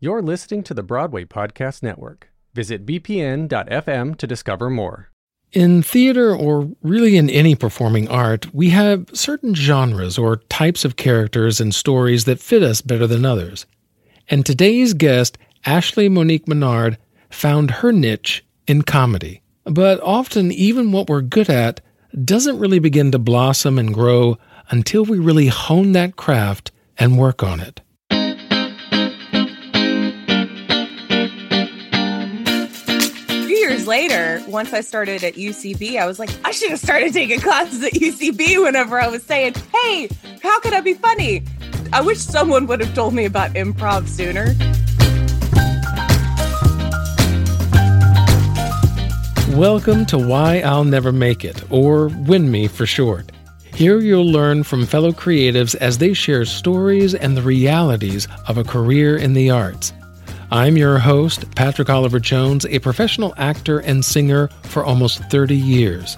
You're listening to the Broadway Podcast Network. Visit bpn.fm to discover more. In theater, or really in any performing art, we have certain genres or types of characters and stories that fit us better than others. And today's guest, Ashley Monique Menard, found her niche in comedy. But often, even what we're good at doesn't really begin to blossom and grow until we really hone that craft and work on it. Later, once I started at UCB, I was like, I should have started taking classes at UCB whenever I was saying, hey, how could I be funny? I wish someone would have told me about improv sooner. Welcome to Why I'll Never Make It, or WINMI for short. Here you'll learn from fellow creatives as they share stories and the realities of a career in the arts. I'm your host, Patrick Oliver Jones, a professional actor and singer for almost 30 years.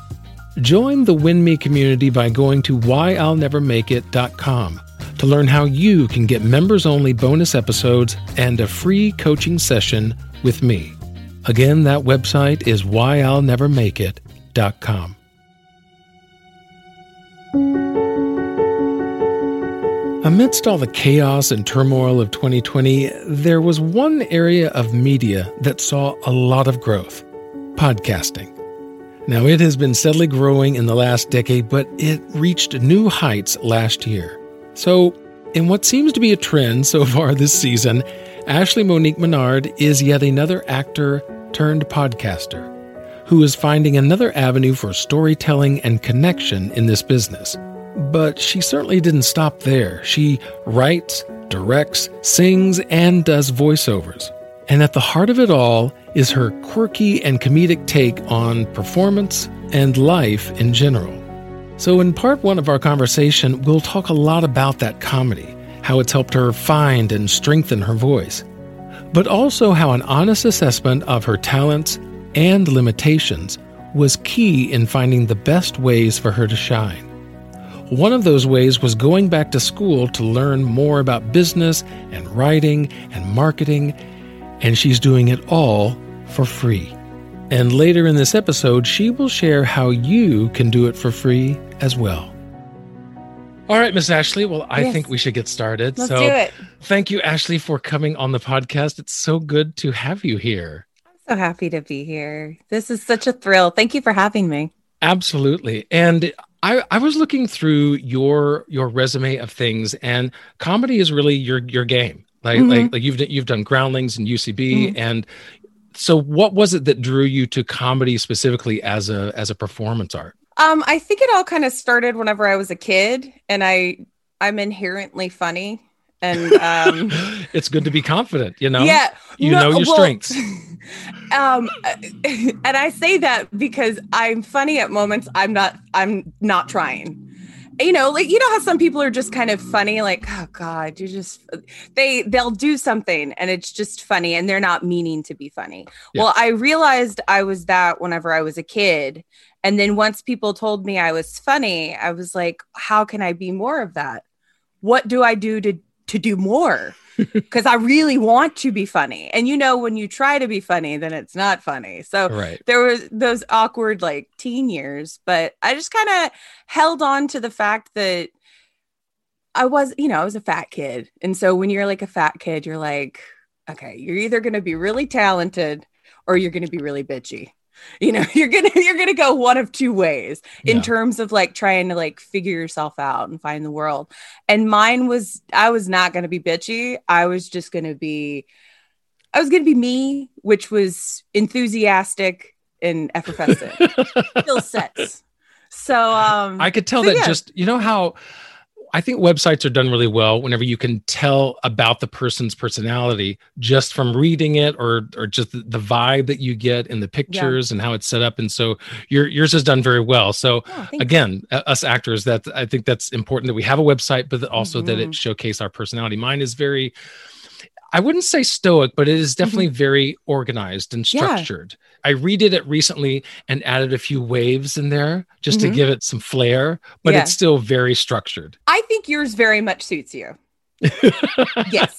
Join the WINMI community by going to whyillnevermakeit.com to learn how you can get members only bonus episodes and a free coaching session with me. Again, that website is whyillnevermakeit.com. Amidst all the chaos and turmoil of 2020, there was one area of media that saw a lot of growth podcasting. Now, it has been steadily growing in the last decade, but it reached new heights last year. So, in what seems to be a trend so far this season, Ashley Monique Menard is yet another actor turned podcaster who is finding another avenue for storytelling and connection in this business. But she certainly didn't stop there. She writes, directs, sings, and does voiceovers. And at the heart of it all is her quirky and comedic take on performance and life in general. So, in part one of our conversation, we'll talk a lot about that comedy, how it's helped her find and strengthen her voice, but also how an honest assessment of her talents and limitations was key in finding the best ways for her to shine. One of those ways was going back to school to learn more about business and writing and marketing, and she's doing it all for free. And later in this episode, she will share how you can do it for free as well. All right, Miss Ashley. Well, I Yes. think we should get started. Let's so, do it. thank you, Ashley, for coming on the podcast. It's so good to have you here. I'm so happy to be here. This is such a thrill. Thank you for having me. Absolutely. And I, I was looking through your your resume of things, and comedy is really your your game. Like Mhm. like like you've you've done Groundlings and UCB, Mhm. and so what was it that drew you to comedy specifically as a as a performance art? Um, I think it all kind of started whenever I was a kid, and I I'm inherently funny, and um, it's good to be confident, you know. yeah, you no, know your well, strengths. um, and I say that because I'm funny at moments. I'm not. I'm not trying. You know, like you know how some people are just kind of funny, like oh god, you just they they'll do something and it's just funny, and they're not meaning to be funny. Yeah. Well, I realized I was that whenever I was a kid, and then once people told me I was funny, I was like, how can I be more of that? What do I do to to do more? Because I really want to be funny. And you know, when you try to be funny, then it's not funny. So right. there was those awkward like teen years, but I just kind of held on to the fact that I was, you know, I was a fat kid. And so when you're like a fat kid, you're like, okay, you're either going to be really talented or you're going to be really bitchy. You know, you're to you're to go one of two ways in Yeah. terms of like trying to like figure yourself out and find the world. And mine was I was not to be bitchy. I was just to be I was to be me, which was enthusiastic and effervescent. Skill sets. So um I could tell So, that yeah. just you know how I think websites are done really well whenever you can tell about the person's personality just from reading it or or just the, vibe that you get in the pictures and how it's set up and so your yours is done very well. So oh, you. again, uh, us actors that I think that's important that we have a website but also that it Mhm. showcase our personality. Mine is very I wouldn't say stoic, but it is definitely very organized and Mm-hmm. Yeah. structured. I redid it recently and added a few waves in there just to Mhm. give it some flair, but Yeah. it's still very structured. I think yours very much suits you. Yes.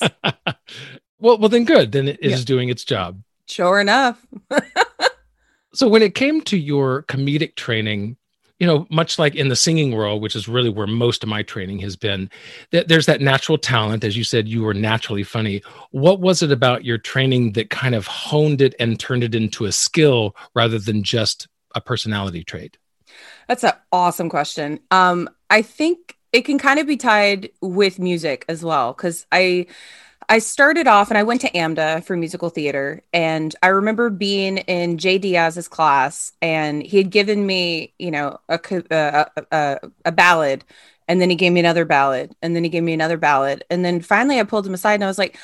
Well, well, then good. Then it is yeah. doing its job. Sure enough. so when it came to your comedic training, you know, much like in the singing world, which is really where most of my training has been, that there's that natural talent. As you said, you were naturally funny. What was it about your training that kind of honed it and turned it into a skill rather than just a personality trait? That's an awesome question. Um, I think it can kind of be tied with music as well because I I started off and I went to AMDA for musical theater. And I remember being in Jay Diaz's class and he had given me, you know, a, a, a, a, ballad. And then he gave me another ballad. And then he gave me another ballad. And then finally I pulled him aside and I was like,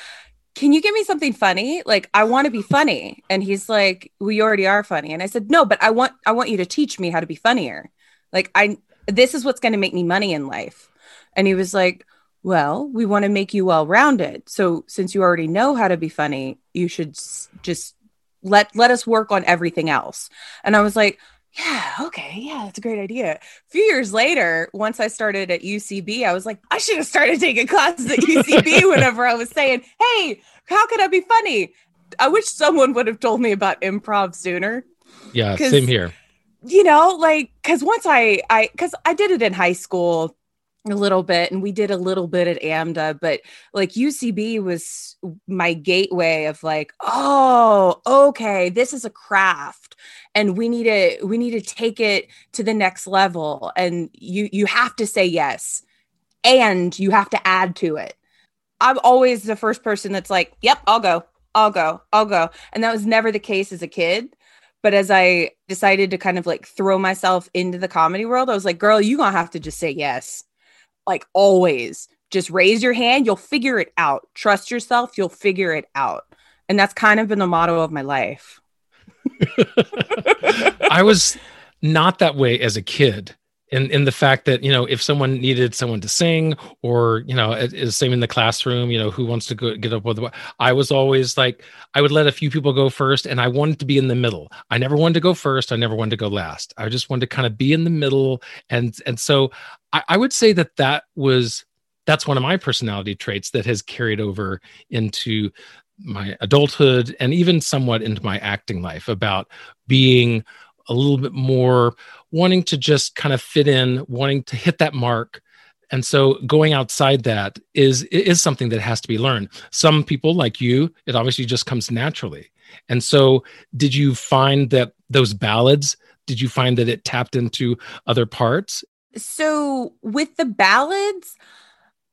can you give me something funny? Like I want to be funny. And he's like, we already are funny. And I said, no, but I want, I want you to teach me how to be funnier. Like I, this is what's going to make me money in life. And he was like, well, we want to make you well rounded. So since you already know how to be funny, you should just let let us work on everything else. And I was like, yeah, okay, yeah, that's a great idea. A few years later, once I started at UCB, I was like, I should have started taking classes at UCB whenever I was saying, hey, how could I be funny? I wish someone would have told me about improv sooner. Yeah, same here. You know, like because once I I because I did it in high school a little bit and we did a little bit at AMDA but like UCB was my gateway of like oh okay this is a craft and we need to we need to take it to the next level and you you have to say yes and you have to add to it. I'm always the first person that's like yep I'll go I'll go I'll go and that was never the case as a kid but as I decided to kind of like throw myself into the comedy world, I was like, girl, you gonna have to just say yes like always just raise your hand you'll figure it out. Trust yourself you'll figure it out. And that's kind of been the motto of my life. I was not that way as a kid in in the fact that you know if someone needed someone to sing or you know it the same in the classroom you know who wants to go get up with the i was always like i would let a few people go first and i wanted to be in the middle. I never wanted to go first. I never wanted to go last. I just wanted to kind of be in the middle. And and so i, I would say that that was that's one of my personality traits that has carried over into my adulthood and even somewhat into my acting life about being a little bit more wanting to just kind of fit in, wanting to hit that mark. And so going outside that is is something that has to be learned. Some people like you, it obviously just comes naturally. And so did you find that those ballads, did you find that it tapped into other parts? So with the ballads,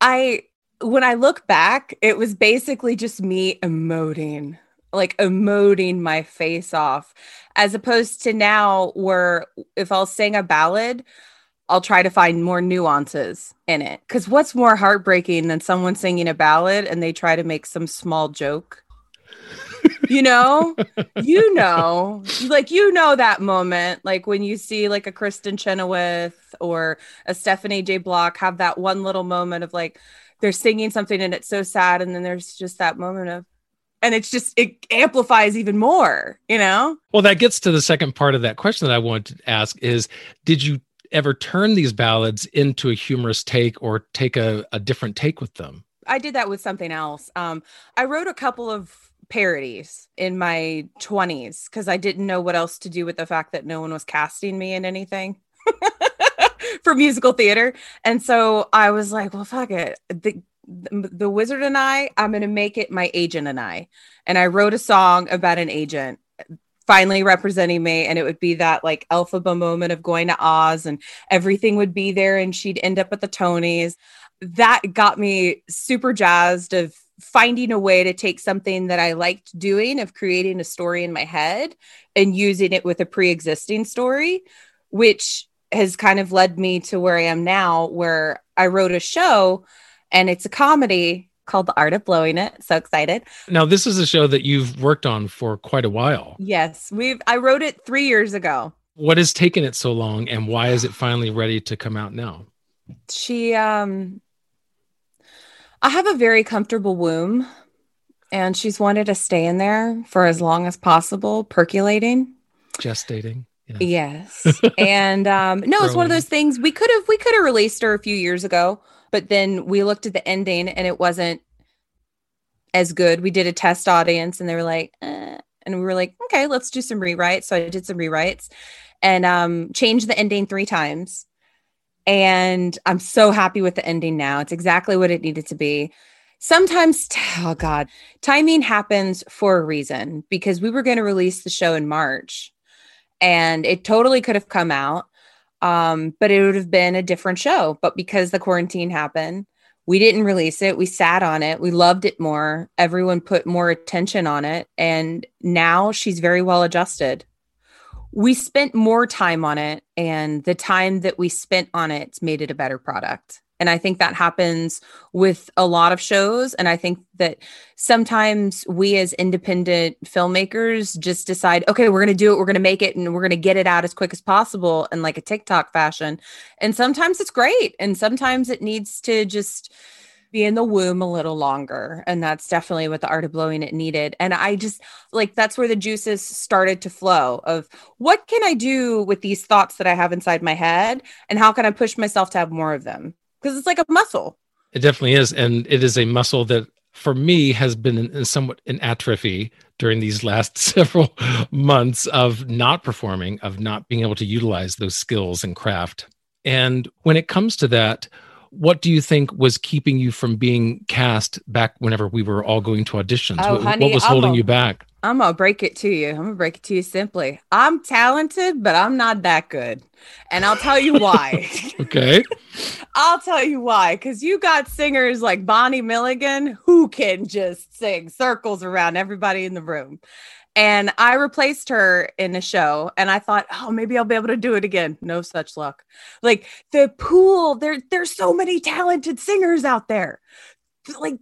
I when I look back, it was basically just me emoting like emoting my face off as opposed to now where if I'll sing a ballad, I'll try to find more nuances in it. Because what's more heartbreaking than someone singing a ballad and they try to make some small joke? you know, you know, like you know that moment, like when you see like a Kristin Chenoweth or a Stephanie J. Block have that one little moment of like they're singing something and it's so sad, and then there's just that moment of and it's just it amplifies even more you know? Well that gets to the second part of that question that i wanted to ask is did you ever turn these ballads into a humorous take or take a, a different take with them? I did that with something else. Um, i wrote a couple of parodies in my 20s because i didn't know what else to do with the fact that no one was casting me in anything for musical theater. And so i was like well fuck it. The, the wizard and I, I'm going to make it my agent and I. And I wrote a song about an agent finally representing me and it would be that like Elphaba moment of going to Oz and everything would be there and she'd end up at the Tonys. That got me super jazzed of finding a way to take something that I liked doing of creating a story in my head and using it with a pre-existing story, which has kind of led me to where I am now where I wrote a show and it's a comedy called The Art of Blowing It. So excited. Now, this is a show that you've worked on for quite a while. Yes, we've I wrote it 3 years ago. What has taken it so long and why is it finally ready to come out now? She um I have a very comfortable womb and she's wanted to stay in there for as long as possible, percolating, gestating. Yes. and um no, it's one of those things we could have we could have released her a few years ago but then we looked at the ending and it wasn't as good. We did a test audience and they were like, eh. and we were like, okay, let's do some rewrites. So I did some rewrites and um, changed the ending three times. And I'm so happy with the ending now. It's exactly what it needed to be. Sometimes, oh God, timing happens for a reason because we were going to release the show in March and it totally could have come out. Um, but it would have been a different show. But because the quarantine happened, we didn't release it. We sat on it. We loved it more. Everyone put more attention on it. And now she's very well adjusted. We spent more time on it, and the time that we spent on it made it a better product. And I think that happens with a lot of shows. And I think that sometimes we as independent filmmakers just decide, okay, we're going to do it, we're going to make it, and we're going to get it out as quick as possible in like a TikTok fashion. And sometimes it's great. And sometimes it needs to just be in the womb a little longer. And that's definitely what the art of blowing it needed. And I just like that's where the juices started to flow of what can I do with these thoughts that I have inside my head? And how can I push myself to have more of them? Because it's like a muscle. It definitely is. And it is a muscle that for me has been in, in somewhat an atrophy during these last several months of not performing, of not being able to utilize those skills and craft. And when it comes to that, what do you think was keeping you from being cast back whenever we were all going to auditions? Oh, what, honey, what was holding you back? I'm gonna break it to you. I'm gonna break it to you simply. I'm talented, but I'm not that good. And I'll tell you why. okay. I'll tell you why. Because you got singers like Bonnie Milligan who can just sing circles around everybody in the room. And I replaced her in a show and I thought, oh, maybe I'll be able to do it again. No such luck. Like the pool, there, there's so many talented singers out there. Like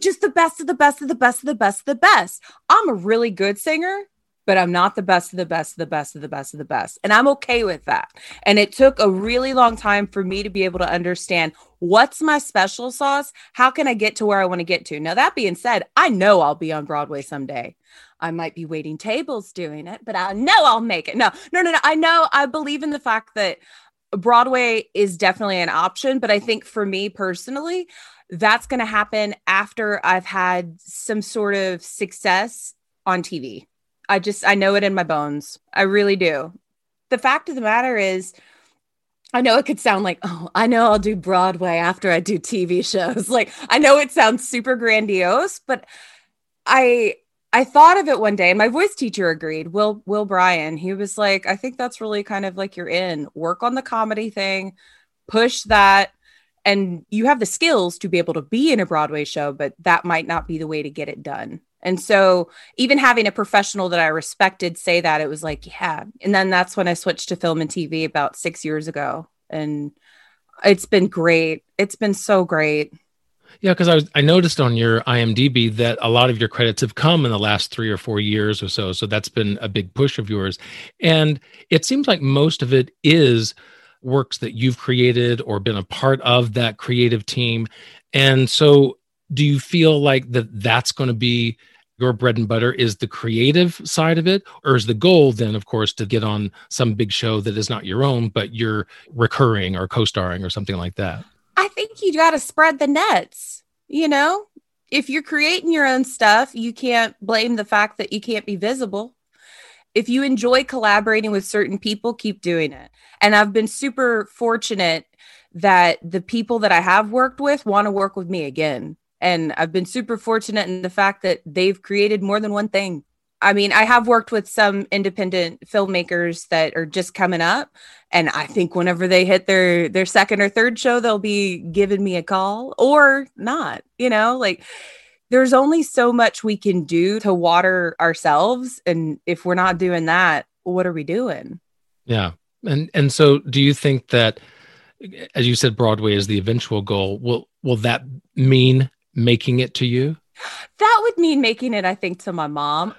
just the best of the best of the best of the best of the best. I'm a really good singer, but I'm not the best of the best of the best of the best of the best. And I'm okay with that. And it took a really long time for me to be able to understand what's my special sauce? How can I get to where I want to get to? Now, that being said, I know I'll be on Broadway someday. I might be waiting tables doing it, but I know I'll make it. No, no, no, no. I know I believe in the fact that Broadway is definitely an option, but I think for me personally, that's going to happen after I've had some sort of success on TV. I just, I know it in my bones. I really do. The fact of the matter is, I know it could sound like, oh, I know I'll do Broadway after I do TV shows. Like, I know it sounds super grandiose, but I, I thought of it one day and my voice teacher agreed. Will Will Bryan, he was like, I think that's really kind of like you're in. Work on the comedy thing, push that and you have the skills to be able to be in a Broadway show, but that might not be the way to get it done. And so, even having a professional that I respected say that, it was like, yeah. And then that's when I switched to film and TV about six years ago. And it's been great. It's been so great. Yeah, because I was I noticed on your IMDb that a lot of your credits have come in the last three or four years or so. So that's been a big push of yours, and it seems like most of it is works that you've created or been a part of that creative team. And so, do you feel like that that's going to be your bread and butter is the creative side of it or is the goal then of course to get on some big show that is not your own but you're recurring or co-starring or something like that? I think you got to spread the nets you know? If you're creating your own stuff you can't blame the fact that you can't be visible. If you enjoy collaborating with certain people keep doing it and I've been super fortunate that the people that I have worked with want to work with me again. And I've been super fortunate in the fact that they've created more than one thing. I mean, I have worked with some independent filmmakers that are just coming up, and I think whenever they hit their their second or third show, they'll be giving me a call or not. You know, like there's only so much we can do to water ourselves, and if we're not doing that, what are we doing? Yeah, and and so do you think that as you said Broadway is the eventual goal, will will that mean making it to you? That would mean making it I think to my mom.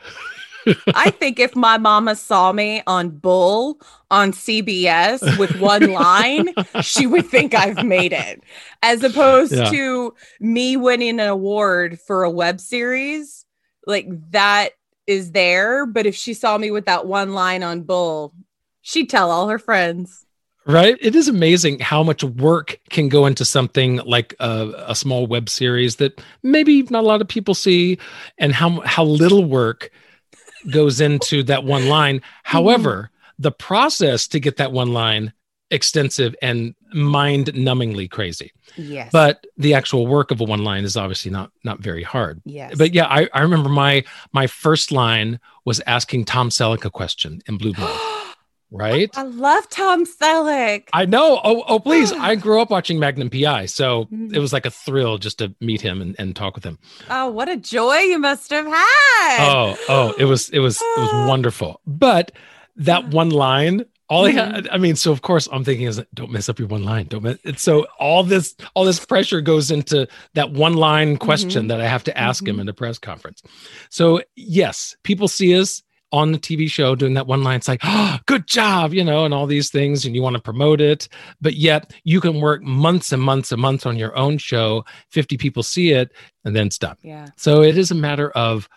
I think if my mama saw me on Bull on CBS with one line, she would think I've made it, as opposed yeah. to me winning an award for a web series. Like that is there. But if she saw me with that one line on Bull, she'd tell all her friends. right? It is amazing how much work can go into something like a, a, small web series that maybe not a lot of people see, and how how little work goes into that one line. However, mm-hmm. the process to get that one line extensive and mind-numbingly crazy. Yes. But the actual work of a one line is obviously not not very hard. Yes. But yeah, I, I remember my my first line was asking Tom Selleck a question in Blue. Right? I love Tom Selleck. I know. Oh, oh, please. I grew up watching Magnum PI, so it was like a thrill just to meet him and, and talk with him. Oh, what a joy you must have had. Oh, oh, it was it was it was wonderful. But that one line, all he had, I mean, so of course I'm thinking is don't mess up your one line. Don't mess it's so all this all this pressure goes into that one line question mm-hmm. that I have to ask mm-hmm. him in the press conference. So yes, people see us on the TV show doing that one line. It's like, oh, good job, you know, and all these things, and you want to promote it. But yet you can work months and months and months on your own show. 50 people see it and then stop. Yeah. So it is a matter of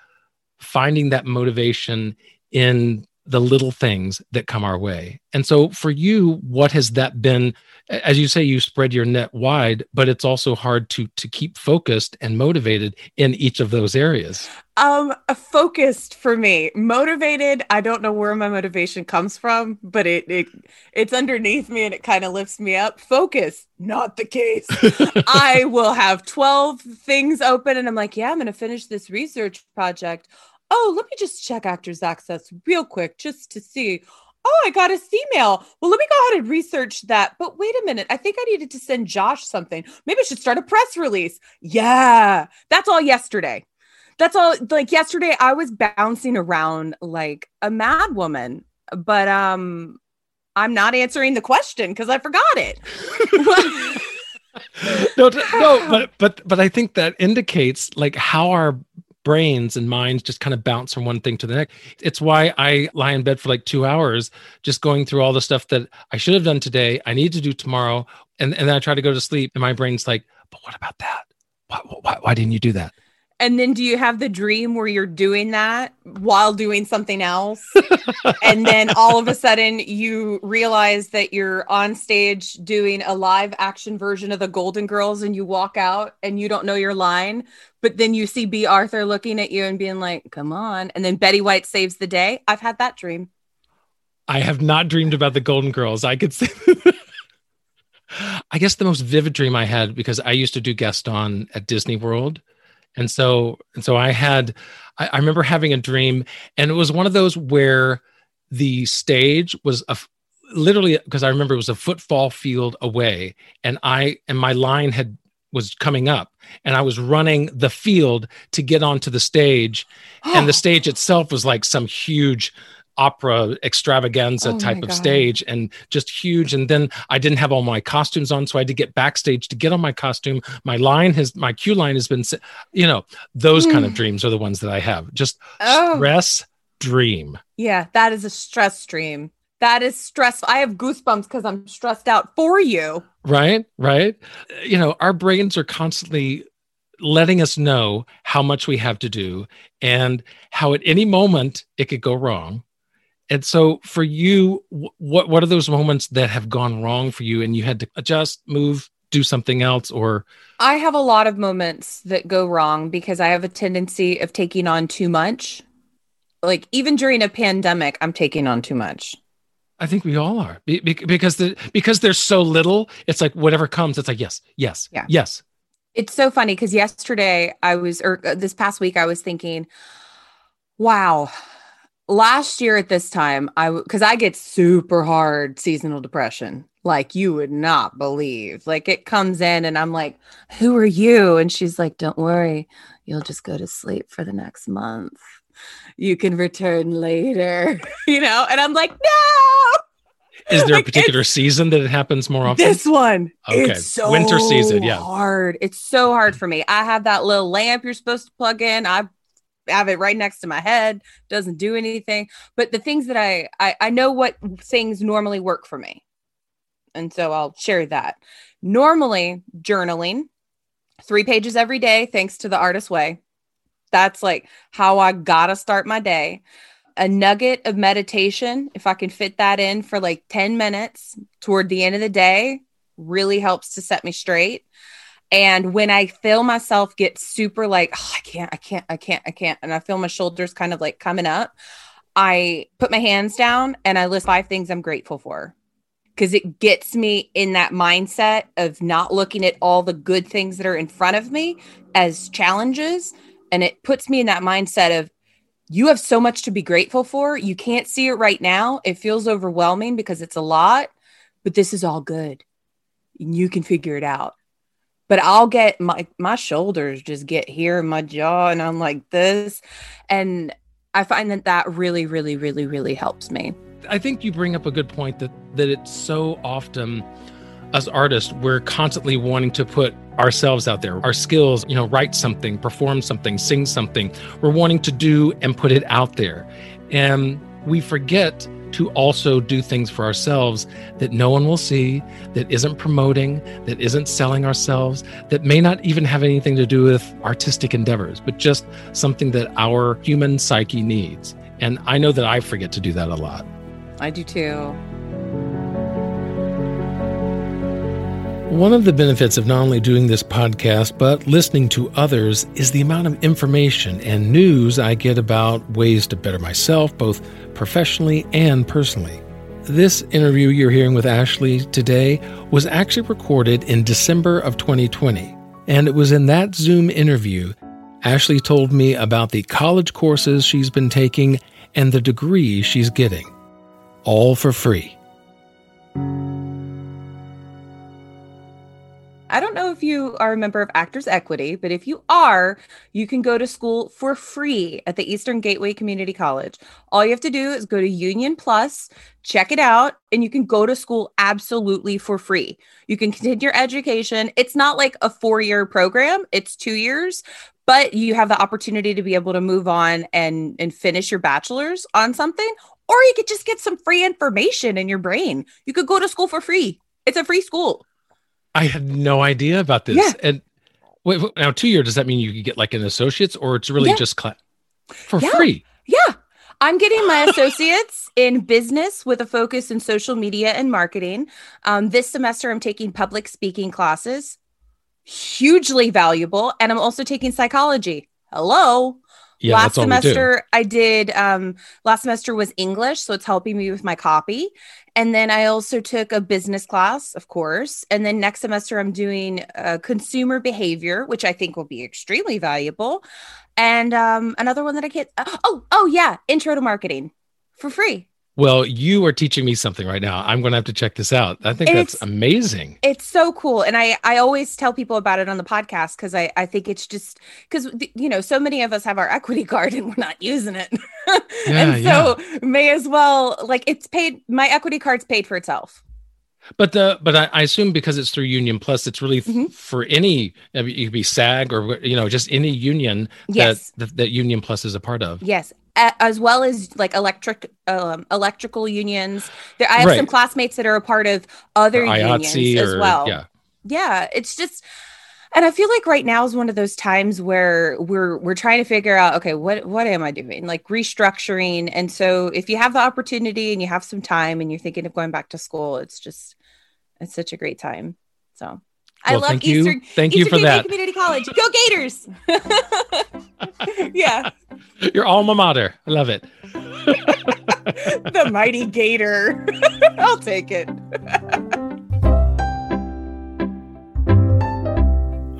finding that motivation in the little things that come our way. And so for you, what has that been? As you say, you spread your net wide, but it's also hard to to keep focused and motivated in each of those areas. Um, focused for me, motivated. I don't know where my motivation comes from, but it it it's underneath me and it kind of lifts me up. Focus, not the case. I will have twelve things open, and I'm like, yeah, I'm gonna finish this research project oh, let me just check Actors Access real quick just to see. Oh, I got a email. Well, let me go ahead and research that. But wait a minute. I think I needed to send Josh something. Maybe I should start a press release. Yeah. That's all yesterday. That's all like yesterday I was bouncing around like a mad woman. But um I'm not answering the question because I forgot it. no, no, but but but I think that indicates like how our brains and minds just kind of bounce from one thing to the next. It's why I lie in bed for like two hours, just going through all the stuff that I should have done today, I need to do tomorrow. And, and then I try to go to sleep, and my brain's like, but what about that? Why, why, why didn't you do that? And then do you have the dream where you're doing that while doing something else? and then all of a sudden you realize that you're on stage doing a live action version of the Golden Girls and you walk out and you don't know your line, but then you see Bea Arthur looking at you and being like, come on. And then Betty White saves the day. I've had that dream. I have not dreamed about the Golden Girls. I could say. I guess the most vivid dream I had because I used to do Gaston at Disney World and so and so i had I, I, remember having a dream and it was one of those where the stage was a literally because i remember it was a football field away and i and my line had was coming up and i was running the field to get onto the stage and the stage itself was like some huge opera extravaganza oh type of stage and just huge. And then I didn't have all my costumes on, so I had to get backstage to get on my costume. My line has my cue line has been, you know, those kind of hmm. dreams are the ones that I have. Just oh. stress dream. Yeah, that is a stress dream. That is stressful. I have goosebumps because I'm stressed out for you. Right, right. You know, our brains are constantly letting us know how much we have to do and how at any moment it could go wrong and so for you, what what are those moments that have gone wrong for you and you had to adjust, move, do something else or I have a lot of moments that go wrong because I have a tendency of taking on too much. Like even during a pandemic, I'm taking on too much. I think we all are Be- because the because there's so little. It's like whatever comes, it's like yes, yes, yeah. yes. It's so funny because yesterday I was, or uh, this past week I was thinking, wow, last year at this time, I because I get super hard seasonal depression, like you would not believe. Like it comes in, and I'm like, "Who are you?" And she's like, "Don't worry, you'll just go to sleep for the next month. You can return later." you know, and I'm like, "No." Is there like, a particular season that it happens more often? This one. Okay. It's so winter season. Yeah. Hard. It's so hard for me. I have that little lamp you're supposed to plug in. I have it right next to my head doesn't do anything. But the things that I, I i know what things normally work for me. And so i'll share that. Normally journaling three pages every day thanks to the artist way. That's like how i gotta start my day. A nugget of meditation, if I can fit that in for like 10 minutes toward the end of the day, really helps to set me straight. And when I feel myself get super like, oh, I can't, I can't, I can't, I can't, and I feel my shoulders kind of like coming up, I put my hands down and I list five things I'm grateful for because it gets me in that mindset of not looking at all the good things that are in front of me as challenges. And it puts me in that mindset of, you have so much to be grateful for. You can't see it right now. It feels overwhelming because it's a lot, but this is all good. And you can figure it out but I'll get my my shoulders just get here my jaw and I'm like this and I find that that really really really really helps me. I think you bring up a good point that that it's so often as artists we're constantly wanting to put ourselves out there our skills you know write something perform something sing something we're wanting to do and put it out there and we forget to also do things for ourselves that no one will see, that isn't promoting, that isn't selling ourselves, that may not even have anything to do with artistic endeavors, but just something that our human psyche needs. And I know that I forget to do that a lot. I do too. One of the benefits of not only doing this podcast, but listening to others is the amount of information and news I get about ways to better myself, both professionally and personally. This interview you're hearing with Ashley today was actually recorded in December of 2020. And it was in that Zoom interview Ashley told me about the college courses she's been taking and the degree she's getting. All for free. I don't know if you are a member of Actors Equity, but if you are, you can go to school for free at the Eastern Gateway Community College. All you have to do is go to Union Plus, check it out, and you can go to school absolutely for free. You can continue your education. It's not like a four year program, it's two years, but you have the opportunity to be able to move on and, and finish your bachelor's on something, or you could just get some free information in your brain. You could go to school for free. It's a free school. I had no idea about this. Yeah. And wait, now two year, does that mean you could get like an associate's or it's really yeah. just class for yeah. free? Yeah. I'm getting my associates in business with a focus in social media and marketing. Um, this semester, I'm taking public speaking classes, hugely valuable. And I'm also taking psychology. Hello. Yeah, last semester I did um last semester was English, so it's helping me with my copy. And then I also took a business class, of course. And then next semester I'm doing uh, consumer behavior, which I think will be extremely valuable. And um another one that I can't oh oh yeah, intro to marketing for free. Well, you are teaching me something right now. I'm going to have to check this out. I think that's amazing. It's so cool. And I, I always tell people about it on the podcast because I, I think it's just because, you know, so many of us have our equity card and we're not using it. Yeah, and so yeah. may as well, like, it's paid, my equity card's paid for itself. But the but I, I, assume because it's through Union Plus, it's really mm-hmm. for any it could be SAG or you know just any union yes. that, that that Union Plus is a part of. Yes, as well as like electric um, electrical unions. There, I have right. some classmates that are a part of other unions as well. Yeah, yeah. It's just, and I feel like right now is one of those times where we're we're trying to figure out, okay, what what am I doing? Like restructuring. And so, if you have the opportunity and you have some time and you're thinking of going back to school, it's just it's such a great time. So I love thank Eastern. You. Thank Eastern you for Gateway that. Community College. Go Gators. yeah. Your alma mater. I love it. the mighty Gator. I'll take it.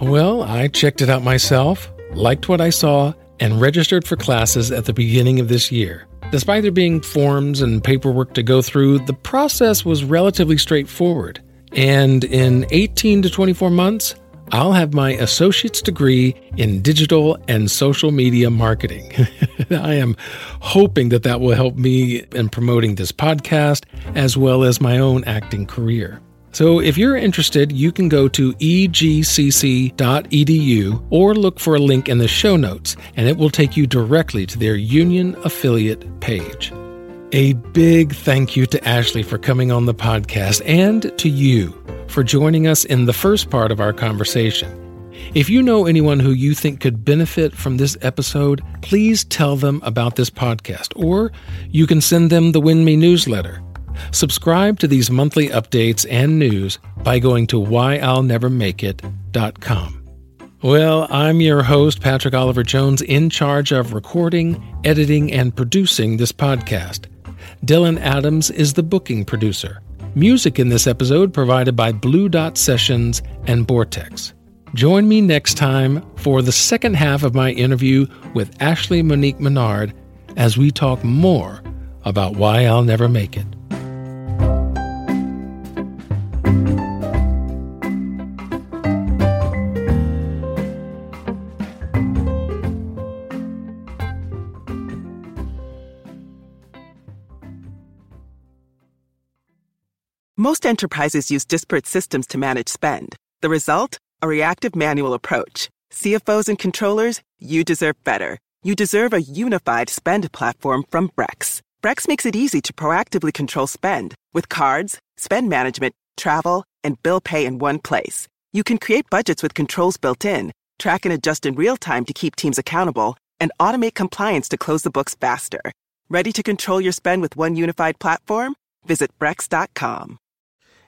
well, I checked it out myself, liked what I saw, and registered for classes at the beginning of this year. Despite there being forms and paperwork to go through, the process was relatively straightforward. And in 18 to 24 months, I'll have my associate's degree in digital and social media marketing. I am hoping that that will help me in promoting this podcast as well as my own acting career. So, if you're interested, you can go to egcc.edu or look for a link in the show notes, and it will take you directly to their union affiliate page. A big thank you to Ashley for coming on the podcast and to you for joining us in the first part of our conversation. If you know anyone who you think could benefit from this episode, please tell them about this podcast, or you can send them the WINMI newsletter. Subscribe to these monthly updates and news by going to whyillnevermakeit.com. Well, I'm your host, Patrick Oliver Jones, in charge of recording, editing, and producing this podcast. Dylan Adams is the booking producer. Music in this episode provided by Blue Dot Sessions and Borrtex. Join me next time for the second half of my interview with Ashley Monique Menard as we talk more about why I'll never make it. Enterprises use disparate systems to manage spend. The result? A reactive manual approach. CFOs and controllers, you deserve better. You deserve a unified spend platform from Brex. Brex makes it easy to proactively control spend with cards, spend management, travel, and bill pay in one place. You can create budgets with controls built in, track and adjust in real time to keep teams accountable, and automate compliance to close the books faster. Ready to control your spend with one unified platform? Visit Brex.com.